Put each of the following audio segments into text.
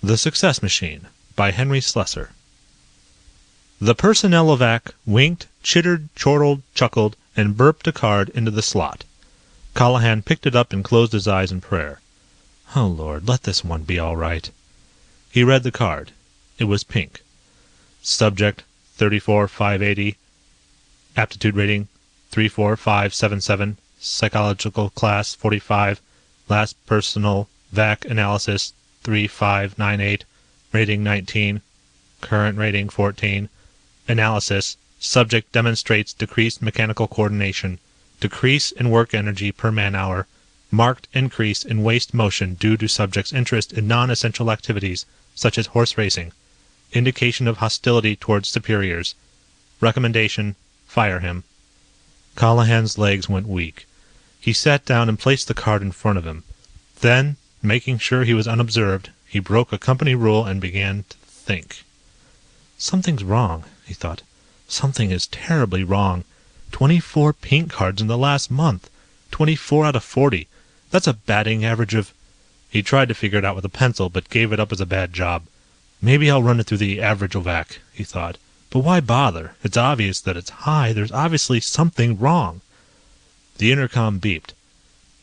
The Success Machine by Henry Slesar. The Personnelovac winked, chittered, chortled, chuckled, and burped a card into the slot. Callahan picked it up and closed his eyes in prayer. Oh, Lord, let this one be all right. He read the card. It was pink. Subject 34580. Aptitude rating 34577. Psychological class 45. Last personal vac analysis 3598. Rating 19. Current rating 14. Analysis. Subject demonstrates decreased mechanical coordination, decrease in work energy per man hour, marked increase in waist motion due to subject's interest in non-essential activities such as horse racing, indication of hostility towards superiors. Recommendation: fire him. Callahan's legs went weak. He sat down and placed the card in front of him. Then, making sure he was unobserved, he broke a company rule and began to think. Something's wrong, he thought. Something is terribly wrong. Twenty-four pink cards in the last month. Twenty-four out of forty. That's a batting average of... He tried to figure it out with a pencil, but gave it up as a bad job. Maybe I'll run it through the Averageovac, he thought. But why bother? It's obvious that it's high. There's obviously something wrong. The intercom beeped.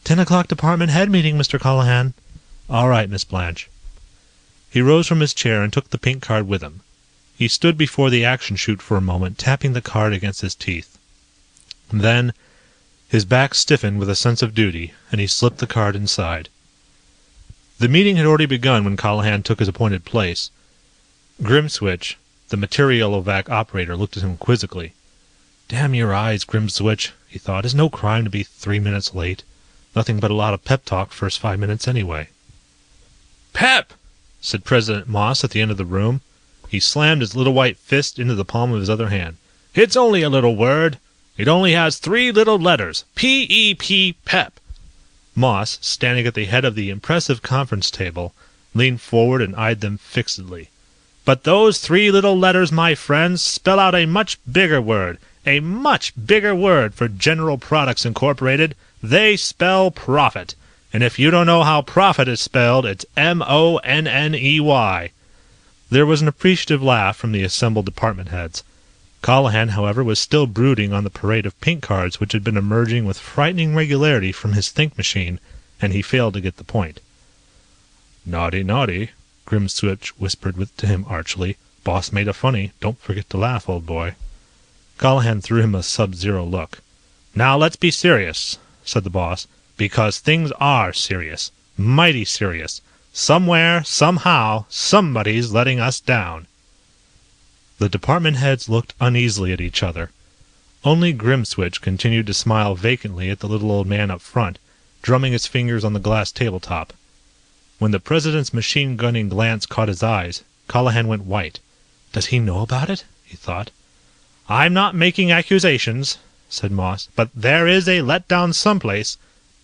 Ten o'clock department head meeting, Mr. Callahan. All right, Miss Blanche. He rose from his chair and took the pink card with him. He stood before the action chute for a moment, tapping the card against his teeth. Then, his back stiffened with a sense of duty, and he slipped the card inside. The meeting had already begun when Callahan took his appointed place. Grimswitch, the Materielovac operator, looked at him quizzically. Damn your eyes, Grimswitch, he thought. It's no crime to be three minutes late. Nothing but a lot of pep talk first five minutes anyway. Pep! said President Moss at the end of the room. He slammed his little white fist into the palm of his other hand. It's only a little word. It only has three little letters. P-E-P, PEP. Moss, standing at the head of the impressive conference table, leaned forward and eyed them fixedly. But those three little letters, my friends, spell out a much bigger word, a much bigger word for General Products Incorporated. They spell profit. And if you don't know how profit is spelled, it's M-O-N-N-E-Y. There was an appreciative laugh from the assembled department heads. Callahan, however, was still brooding on the parade of pink cards which had been emerging with frightening regularity from his think machine, and he failed to get the point. Naughty, naughty, Grimswitch whispered with, to him archly. Boss made a funny. Don't forget to laugh, old boy. Callahan threw him a sub-zero look. Now let's be serious, said the boss, because things are serious. Mighty serious. Somewhere, somehow, somebody's letting us down. The department heads looked uneasily at each other. Only Grimswitch continued to smile vacantly at the little old man up front, drumming his fingers on the glass tabletop. When the president's machine gunning glance caught his eyes, Callahan went white. Does he know about it? he thought. I'm not making accusations, said Moss, but there is a letdown someplace.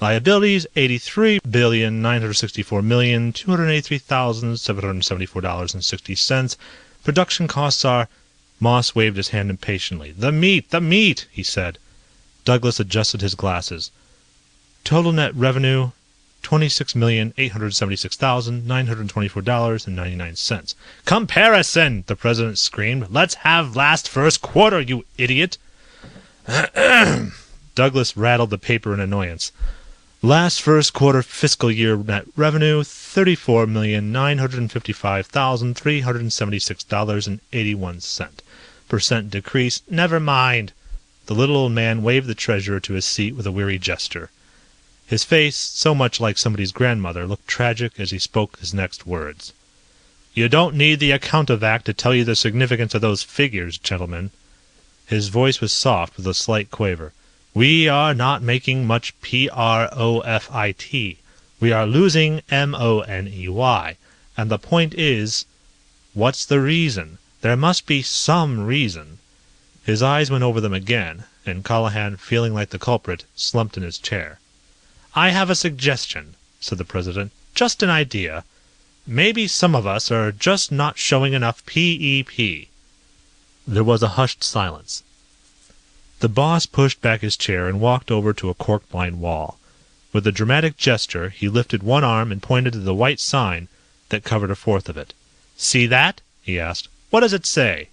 Liabilities eighty-three billion nine hundred sixty-four million two hundred eighty-three thousand seven hundred seventy-four dollars and sixty cents. Production costs are Moss waved his hand impatiently. The meat! The meat! he said. Douglas adjusted his glasses. Total net revenue, $26,876,924.99. Comparison! the president screamed. Let's have last first quarter, you idiot! Douglas rattled the paper in annoyance. Last first quarter fiscal year net revenue, $34,955,376.81. Percent decrease. Never mind. The little old man waved the treasurer to his seat with a weary gesture. His face, so much like somebody's grandmother, looked tragic as he spoke his next words. You don't need the Accountovac to tell you the significance of those figures, gentlemen. His voice was soft with a slight quaver. We are not making much P-R-O-F-I-T. We are losing M-O-N-E-Y. And the point is, what's the reason? There must be some reason. His eyes went over them again, and Callahan, feeling like the culprit, slumped in his chair. I have a suggestion, said the president. Just an idea. Maybe some of us are just not showing enough P.E.P. There was a hushed silence. The boss pushed back his chair and walked over to a cork-lined wall. With a dramatic gesture, he lifted one arm and pointed to the white sign that covered a fourth of it. See that? he asked. What does it say?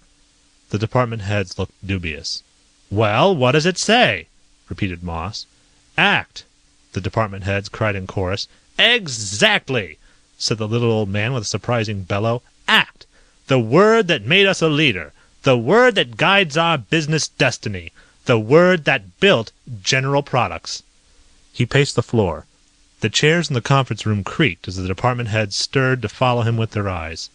The department heads looked dubious. Well, what does it say? repeated Moss. Act, the department heads cried in chorus. Exactly, said the little old man with a surprising bellow. Act! The word that made us a leader. The word that guides our business destiny. The word that built General Products. He paced the floor. The chairs in the conference room creaked as the department heads stirred to follow him with their eyes.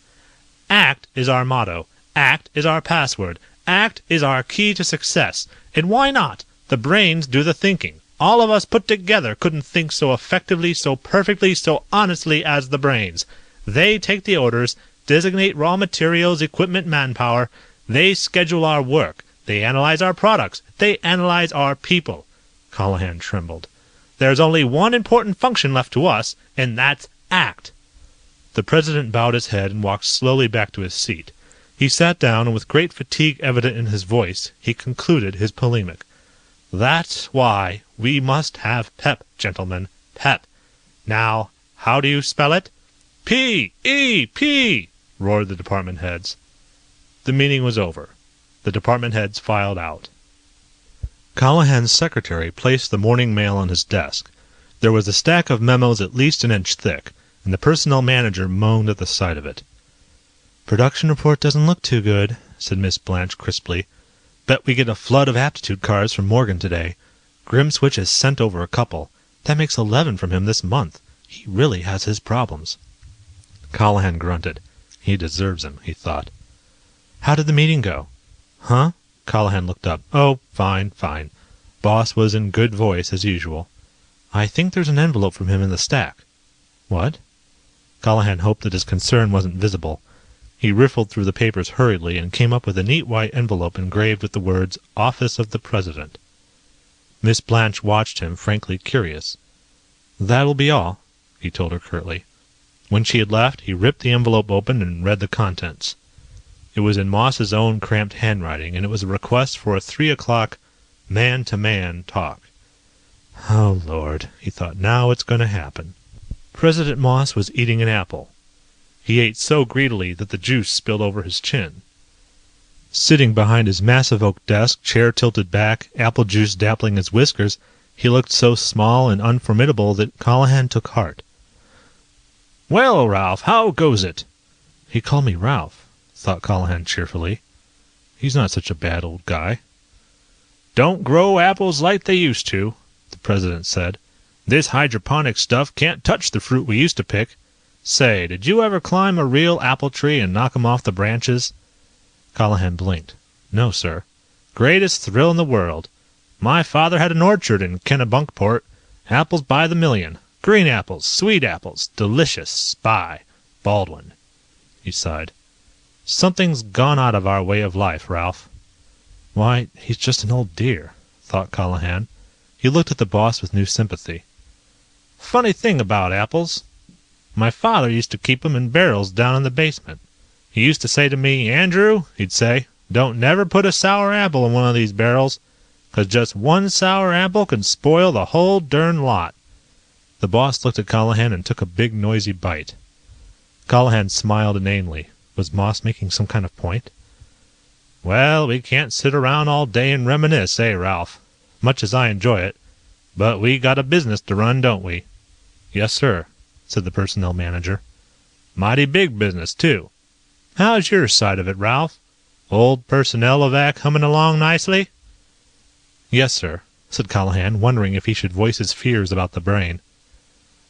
Act is our motto. Act is our password. Act is our key to success. And why not? The brains do the thinking. All of us put together couldn't think so effectively, so perfectly, so honestly as the brains. They take the orders, designate raw materials, equipment, manpower. They schedule our work. They analyze our products. They analyze our people. Callahan trembled. There's only one important function left to us, and that's act. The president bowed his head and walked slowly back to his seat. He sat down, and with great fatigue evident in his voice, he concluded his polemic. That's why we must have pep, gentlemen. Pep. Now, how do you spell it? P E P roared the department heads. The meeting was over. The department heads filed out. Callahan's secretary placed the morning mail on his desk. There was a stack of memos at least an inch thick, and the personnel manager moaned at the sight of it. Production report doesn't look too good, said Miss Blanche crisply. Bet we get a flood of aptitude cards from Morgan today. Grimswitch has sent over a couple. That makes eleven from him this month. He really has his problems. Callahan grunted. He deserves them, he thought. How did the meeting go? Huh? Callahan looked up. Oh, fine, fine. Boss was in good voice as usual. I think there's an envelope from him in the stack. What? Callahan hoped that his concern wasn't visible. He riffled through the papers hurriedly and came up with a neat white envelope engraved with the words Office of the President. Miss Blanche watched him, frankly curious. That'll be all, he told her curtly. When she had left, he ripped the envelope open and read the contents. It was in Moss's own cramped handwriting, and it was a request for a three o'clock man-to-man talk. Oh, Lord, he thought, now it's going to happen. President Moss was eating an apple. He ate so greedily that the juice spilled over his chin. Sitting behind his massive oak desk, chair tilted back, apple juice dappling his whiskers, he looked so small and unformidable that Callahan took heart. Well, Ralph, how goes it? He called me Ralph, thought Callahan cheerfully. He's not such a bad old guy. Don't grow apples like they used to, the president said. This hydroponic stuff can't touch the fruit we used to pick. Say, did you ever climb a real apple tree and knock 'em off the branches? Callahan blinked. No, sir. Greatest thrill in the world. My father had an orchard in Kennebunkport. Apples by the million. Green apples, sweet apples, delicious, spy. Baldwin. He sighed. Something's gone out of our way of life, Ralph. Why, he's just an old dear, thought Callahan. He looked at the boss with new sympathy. Funny thing about apples. My father used to keep 'em in barrels down in the basement. He used to say to me, Andrew, he'd say, Don't never put a sour apple in one of these barrels, 'cause just one sour apple can spoil the whole dern lot." The boss looked at Callahan and took a big noisy bite. Callahan smiled inanely. Was Moss making some kind of point? "Well, we can't sit around all day and reminisce, eh, Ralph? Much as I enjoy it. But we got a business to run, don't we?" "Yes, sir," said the personnel manager. "Mighty big business, too. How's your side of it, Ralph? Old Personnelovac humming along nicely?" "Yes, sir," said Callahan, wondering if he should voice his fears about the brain.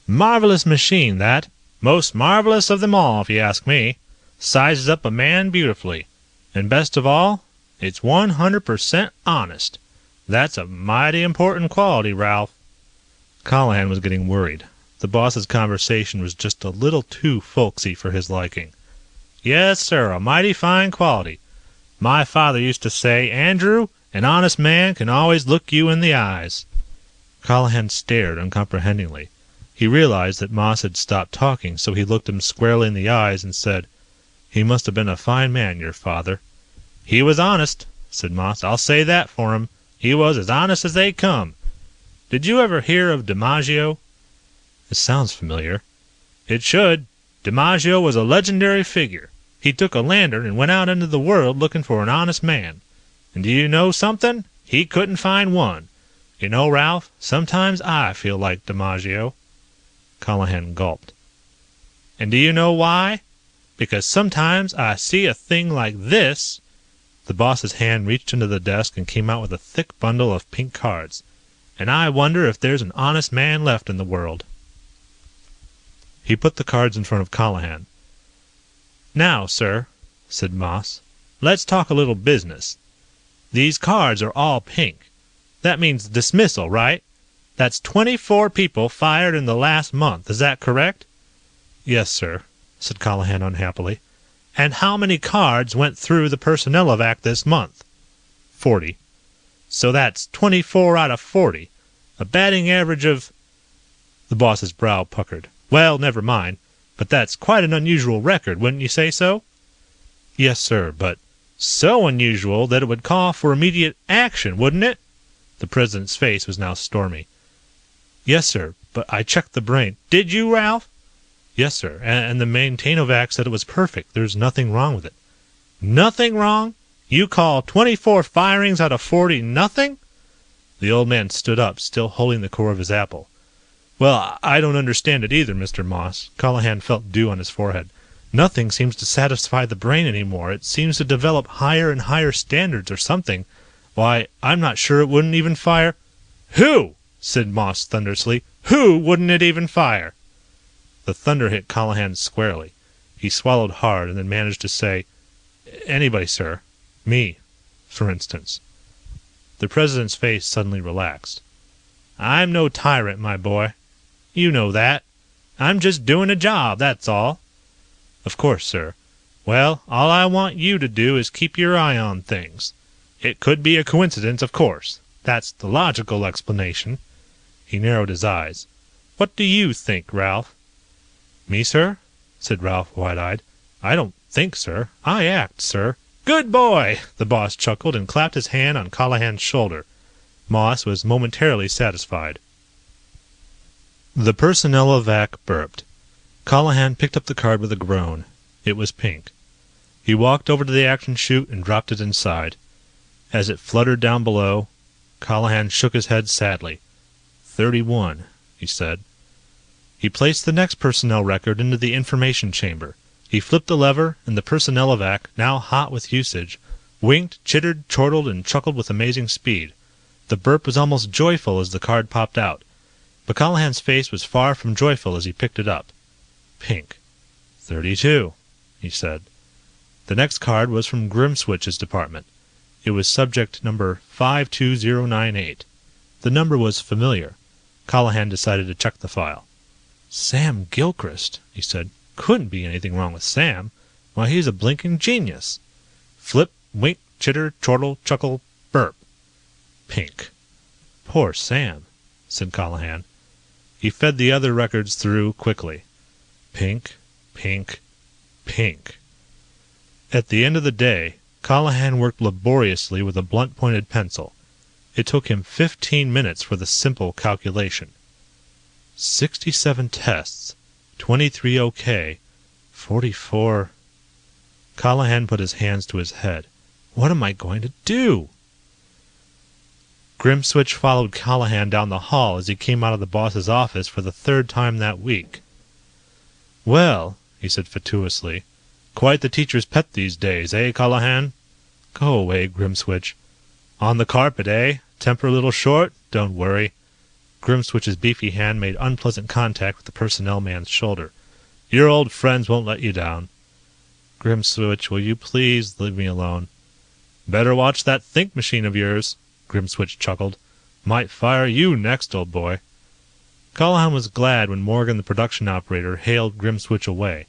"Marvelous machine, that. Most marvelous of them all, if you ask me. Sizes up a man beautifully. And best of all, it's one hundred per cent honest. That's a mighty important quality, Ralph." Callahan was getting worried. The boss's conversation was just a little too folksy for his liking. "Yes, sir, a mighty fine quality. My father used to say, Andrew, an honest man can always look you in the eyes." Callahan stared uncomprehendingly. He realized that Moss had stopped talking, so he looked him squarely in the eyes and said, "He must have been a fine man, your father." "He was honest," said Moss. "I'll say that for him. He was as honest as they come. Did you ever hear of DiMaggio?" "It sounds familiar." "It should. DiMaggio was a legendary figure. He took a lantern and went out into the world looking for an honest man. And do you know something? He couldn't find one. You know, Ralph, sometimes I feel like DiMaggio." Callahan gulped. "And do you know why? Because sometimes I see a thing like this." The boss's hand reached into the desk and came out with a thick bundle of pink cards. "And I wonder if there's an honest man left in the world." He put the cards in front of Callahan. "Now, sir," said Moss, "let's talk a little business. These cards are all pink. That means dismissal, right? That's twenty four people fired in the last month. Is that correct?" "Yes, sir," said Callahan unhappily. "And how many cards went through the personnel Personnelovac this month?" "Forty." "So that's twenty four out of forty. A batting average of The boss's brow puckered. "Well, never mind. But that's quite an unusual record, wouldn't you say so?" "Yes, sir, but "So unusual that it would call for immediate action, wouldn't it?" The president's face was now stormy. "Yes, sir, but I checked the brain "Did you, Ralph?" "Yes, sir, and the Maintainovac said it was perfect. There's nothing wrong with it." "Nothing wrong? You call twenty four firings out of forty nothing?" The old man stood up, still holding the core of his apple. "Well, I don't understand it either, Mr. Moss." Callahan felt dew on his forehead. "Nothing seems to satisfy the brain any more. It seems to develop higher and higher standards, or something. Why, I'm not sure it wouldn't even fire "Who?" said Moss thunderously. "Who wouldn't it even fire?" The thunder hit Callahan squarely. He swallowed hard, and then managed to say, "Anybody, sir. Me, for instance." The president's face suddenly relaxed. "I'm no tyrant, my boy. You know that. I'm just doing a job, that's all." "Of course, sir. Well, all I want you to do is keep your eye on things. It could be a coincidence, of course. That's the logical explanation." He narrowed his eyes. "What do you think, Ralph?" "Me, sir?" said Ralph, wide eyed. "I don't think, sir. I act, sir." "Good boy!" The boss chuckled and clapped his hand on Callahan's shoulder. Moss was momentarily satisfied. The Personnelovac burped. Callahan picked up the card with a groan. It was pink. He walked over to the action chute and dropped it inside. As it fluttered down below, Callahan shook his head sadly. "Thirty-one," he said. He placed the next personnel record into the information chamber. He flipped the lever, and the Personnelovac, now hot with usage, winked, chittered, chortled, and chuckled with amazing speed. The burp was almost joyful as the card popped out. But face was far from joyful as he picked it up. Pink. Thirty-two, he said. The next card was from Grimswitch's department. It was subject number 52098. The number was familiar. Callahan decided to check the file. "Sam Gilchrist," he said. "Couldn't be anything wrong with Sam. Why, he's a blinking genius." Flip, wink, chitter, chortle, chuckle, burp. Pink. "Poor Sam," said Callahan. He fed the other records through quickly. Pink, pink, pink. At the end of the day, Callahan worked laboriously with a blunt pointed pencil. It took him fifteen minutes for the simple calculation. Sixty seven tests, twenty three OK, forty four. Callahan put his hands to his head. What am I going to do? Grimswitch followed Callahan down the hall as he came out of the boss's office for the third time that week. Well, he said fatuously, quite the teacher's pet these days, eh, Callahan? Go away, Grimswitch. On the carpet, eh? Temper a little short? Don't worry. Grimswitch's beefy hand made unpleasant contact with the personnel man's shoulder. Your old friends won't let you down. Grimswitch, will you please leave me alone? Better watch that think machine of yours. Grimswitch chuckled. Might fire you next, old boy. Callahan was glad when Morgan the production operator hailed Grimswitch away.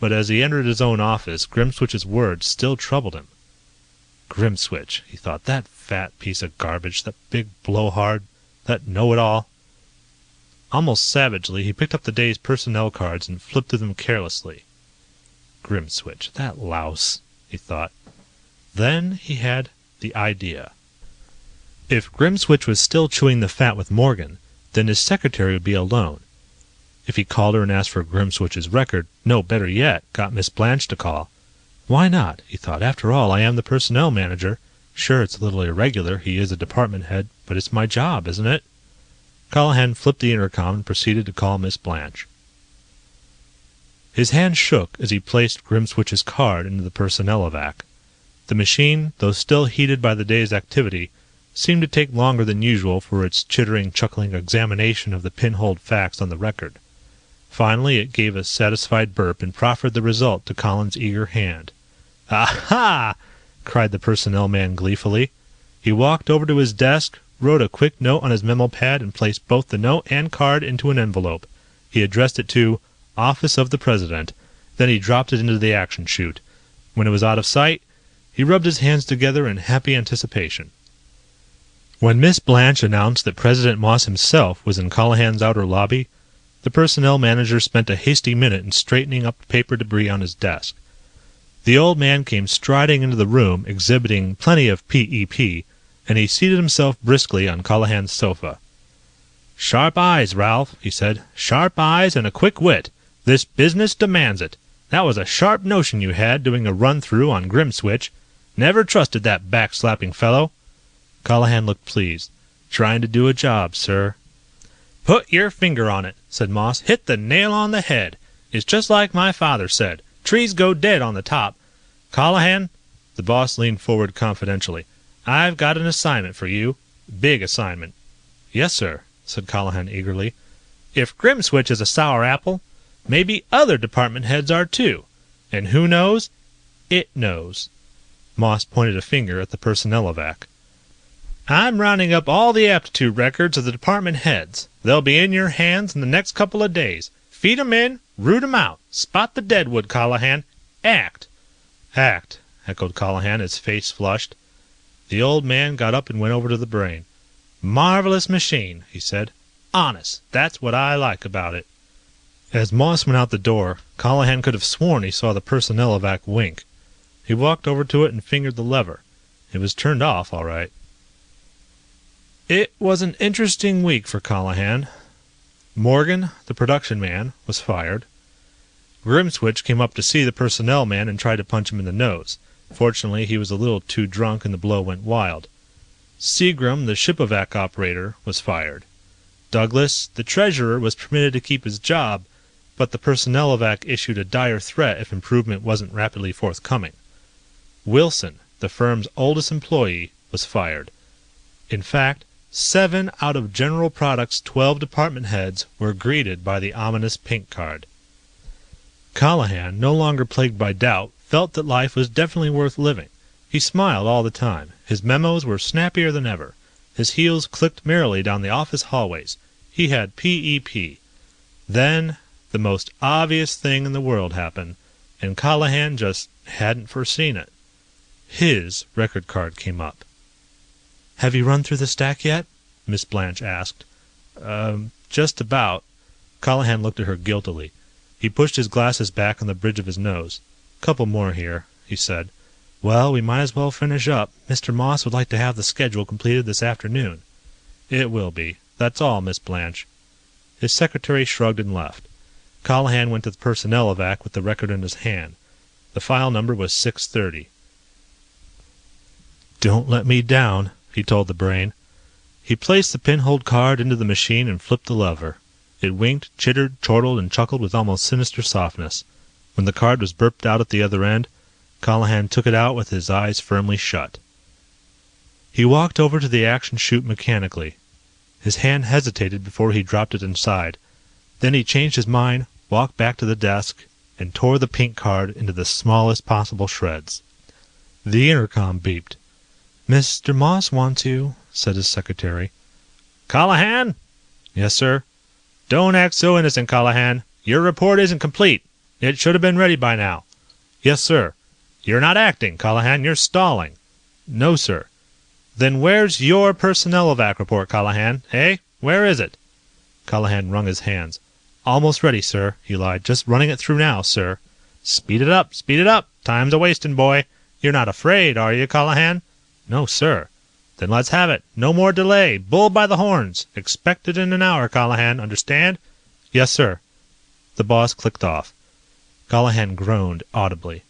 But as he entered his own office, Grimswitch's words still troubled him. Grimswitch, he thought, that fat piece of garbage, that big blowhard, that know-it-all. Almost savagely, he picked up the day's personnel cards and flipped through them carelessly. Grimswitch, that louse, he thought. Then he had the idea. If Grimswitch was still chewing the fat with Morgan, then his secretary would be alone. If he called her and asked for Grimswitch's record, no, better yet, got Miss Blanche to call. Why not? he thought. After all, I am the personnel manager. Sure, it's a little irregular, he is a department head, but it's my job, isn't it? Callahan flipped the intercom and proceeded to call Miss Blanche. His hand shook as he placed Grimswitch's card into the Personnelovac. The machine, though still heated by the day's activity, seemed to take longer than usual for its chittering, chuckling examination of the pinholed facts on the record. Finally, it gave a satisfied burp and proffered the result to Colin's eager hand. Aha! Cried the personnel man gleefully. He walked over to his desk, wrote a quick note on his memo pad, and placed both the note and card into an envelope. He addressed it to Office of the President. Then he dropped it into the action chute. When it was out of sight, he rubbed his hands together in happy anticipation. When Miss Blanche announced that President Moss himself was in Callahan's outer lobby, the personnel manager spent a hasty minute in straightening up the paper debris on his desk. The old man came striding into the room, exhibiting plenty of PEP, and he seated himself briskly on Callahan's sofa. Sharp eyes, Ralph, he said. Sharp eyes and a quick wit. This business demands it. That was a sharp notion you had, doing a run-through on Grimswitch. Never trusted that back-slapping fellow. Callahan looked pleased. Trying to do a job, sir. Put your finger on it, said Moss. Hit the nail on the head. It's just like my father said. Trees go dead on the top. Callahan, the boss leaned forward confidentially. I've got an assignment for you. Big assignment. Yes, sir, said Callahan eagerly. If Grimswitch is a sour apple, maybe other department heads are too. And who knows? It knows. Moss pointed a finger at the Personnelovac. I'm rounding up all the aptitude records of the department heads. They'll be in your hands in the next couple of days. Feed 'em in, root 'em out. Spot the deadwood, Callahan. Act. Act, echoed Callahan, his face flushed. The old man got up and went over to the brain. Marvelous machine, he said. Honest, that's what I like about it. As Moss went out the door, Callahan could have sworn he saw the Personnelovac wink. He walked over to it and fingered the lever. It was turned off, all right. It was an interesting week for Callahan. Morgan, the production man, was fired. Grimswitch came up to see the personnel man and tried to punch him in the nose. Fortunately, he was a little too drunk and the blow went wild. Seagram, the ship-evac operator, was fired. Douglas, the treasurer, was permitted to keep his job, but the Personnelovac issued a dire threat if improvement wasn't rapidly forthcoming. Wilson, the firm's oldest employee, was fired. In fact, Seven out of General Products' twelve department heads were greeted by the ominous pink card. Callahan, no longer plagued by doubt, felt that life was definitely worth living. He smiled all the time. His memos were snappier than ever. His heels clicked merrily down the office hallways. He had PEP. Then the most obvious thing in the world happened, and Callahan just hadn't foreseen it. His record card came up. "Have you run through the stack yet?" Miss Blanche asked. "Um, just about." Callahan looked at her guiltily. He pushed his glasses back on the bridge of his nose. "Couple more here," he said. Well, we might as well finish up. Mr. Moss would like to have the schedule completed this afternoon. It will be. That's all, Miss Blanche. His secretary shrugged and left. Callahan went to the Personnelovac with the record in his hand. The file number was 630. Don't let me down, he told the brain. He placed the pinholed card into the machine and flipped the lever. It winked, chittered, chortled, and chuckled with almost sinister softness. When the card was burped out at the other end, Callahan took it out with his eyes firmly shut. He walked over to the action chute mechanically. His hand hesitated before he dropped it inside. Then he changed his mind, walked back to the desk, and tore the pink card into the smallest possible shreds. The intercom beeped. "Mr. Moss wants you," said his secretary. "Callahan?" "Yes, sir." "Don't act so innocent, Callahan. Your report isn't complete. It should have been ready by now." "Yes, sir." "You're not acting, Callahan. You're stalling." "No, sir." "Then where's your personnel Personnelovac report, Callahan? Eh? Where is it?" Callahan wrung his hands. "Almost ready, sir," he lied. "Just running it through now, sir." "Speed it up, speed it up. Time's a wasting, boy. You're not afraid, are you, Callahan?" "No, sir." "Then let's have it. No more delay. Bull by the horns. Expected in an hour, Callahan. Understand?" "Yes, sir." The boss clicked off. Callahan groaned audibly.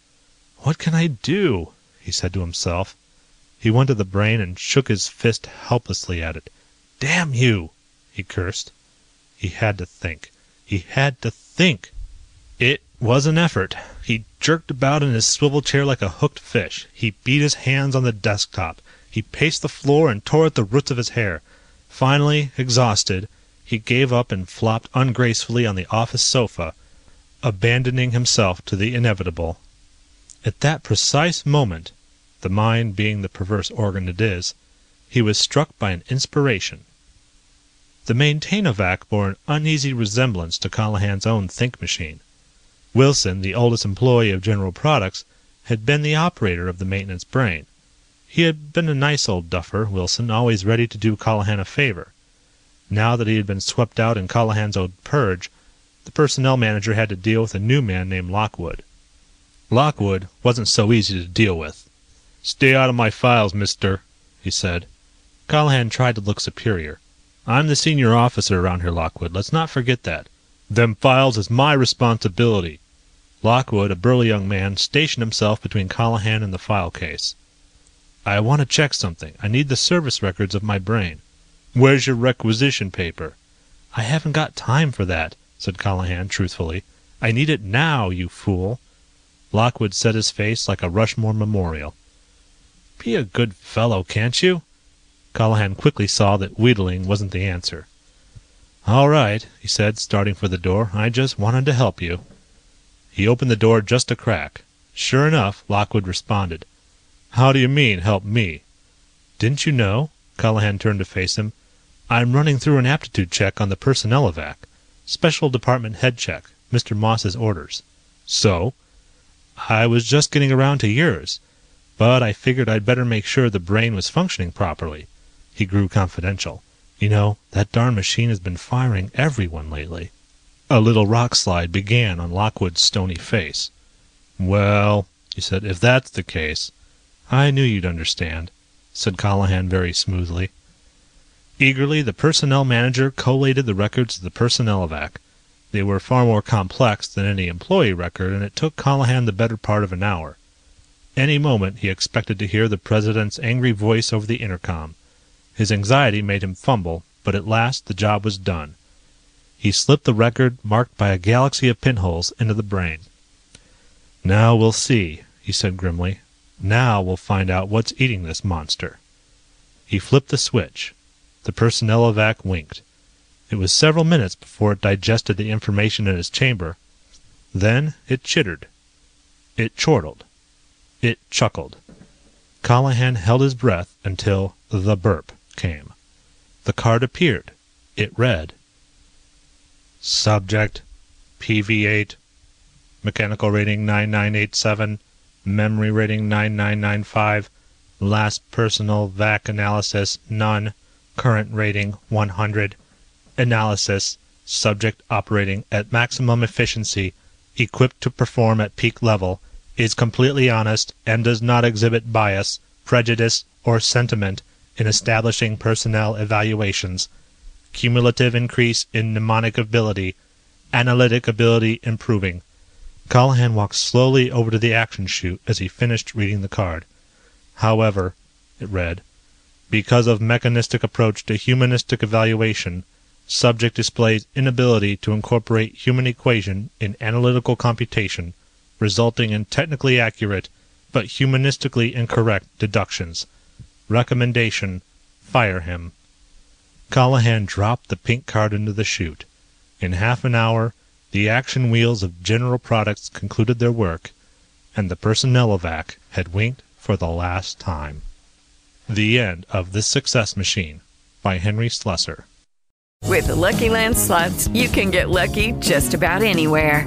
"What can I do?" he said to himself. He went to the brain and shook his fist helplessly at it. "Damn you!" he cursed. He had to think. He had to think. It was an effort. He jerked about in his swivel chair like a hooked fish. He beat his hands on the desk top. He paced the floor and tore at the roots of his hair. Finally, exhausted, he gave up and flopped ungracefully on the office sofa, abandoning himself to the inevitable. At that precise moment the mind being the perverse organ it is, he was struck by an inspiration. The Maintainovac bore an uneasy resemblance to Callahan's own think machine. Wilson, the oldest employee of General Products, had been the operator of the maintenance brain. He had been a nice old duffer, Wilson, always ready to do Callahan a favor. Now that he had been swept out in Callahan's old purge, the personnel manager had to deal with a new man named Lockwood. Lockwood wasn't so easy to deal with. "Stay out of my files, mister," he said. Callahan tried to look superior. "I'm the senior officer around here, Lockwood. Let's not forget that. Them files is my responsibility." Lockwood, a burly young man, stationed himself between Callahan and the file case. "I want to check something. I need the service records of my brain." "Where's your requisition paper?" "I haven't got time for that," said Callahan truthfully. "I need it now, you fool." Lockwood set his face like a Rushmore memorial. Be a good fellow, can't you? Callahan quickly saw that wheedling wasn't the answer. All right, he said, starting for the door. I just wanted to help you. He opened the door just a crack. Sure enough, Lockwood responded. How do you mean, help me? Didn't you know? Callahan turned to face him. I'm running through an aptitude check on the Personnelovac. Special department head check. Mr. Moss's orders. So? I was just getting around to yours. But I figured I'd better make sure the brain was functioning properly. He grew confidential. You know, that darn machine has been firing everyone lately. A little rock slide began on Lockwood's stony face. Well, he said, if that's the case, I knew you'd understand, said Callahan very smoothly. Eagerly, the personnel manager collated the records of the personnel Personnelovac. They were far more complex than any employee record, and it took Callahan the better part of an hour. Any moment he expected to hear the President's angry voice over the intercom. His anxiety made him fumble, but at last the job was done. He slipped the record, marked by a galaxy of pinholes, into the brain. Now we'll see, he said grimly. Now we'll find out what's eating this monster. He flipped the switch. The Personnelovac winked. It was several minutes before it digested the information in its chamber. Then it chittered. It chortled. It chuckled. Callahan held his breath until the burp came. The card appeared. It read: Subject PV8 Mechanical rating 9987 Memory rating 9995 Last Personnelovac analysis none Current rating 100 Analysis Subject operating at maximum efficiency Equipped to perform at peak level is completely honest and does not exhibit bias, prejudice, or sentiment in establishing personnel evaluations, cumulative increase in mnemonic ability, analytic ability improving. Callahan walked slowly over to the action chute as he finished reading the card. However, it read, because of mechanistic approach to humanistic evaluation, subject displays inability to incorporate human equation in analytical computation, resulting in technically accurate but humanistically incorrect deductions. Recommendation: fire him. Callahan dropped the pink card into the chute. In half an hour the action wheels of General Products concluded their work, and the Personnelovac had winked for the last time. The end of This Success Machine by Henry Slesar. With Lucky Land slots, you can get lucky just about anywhere.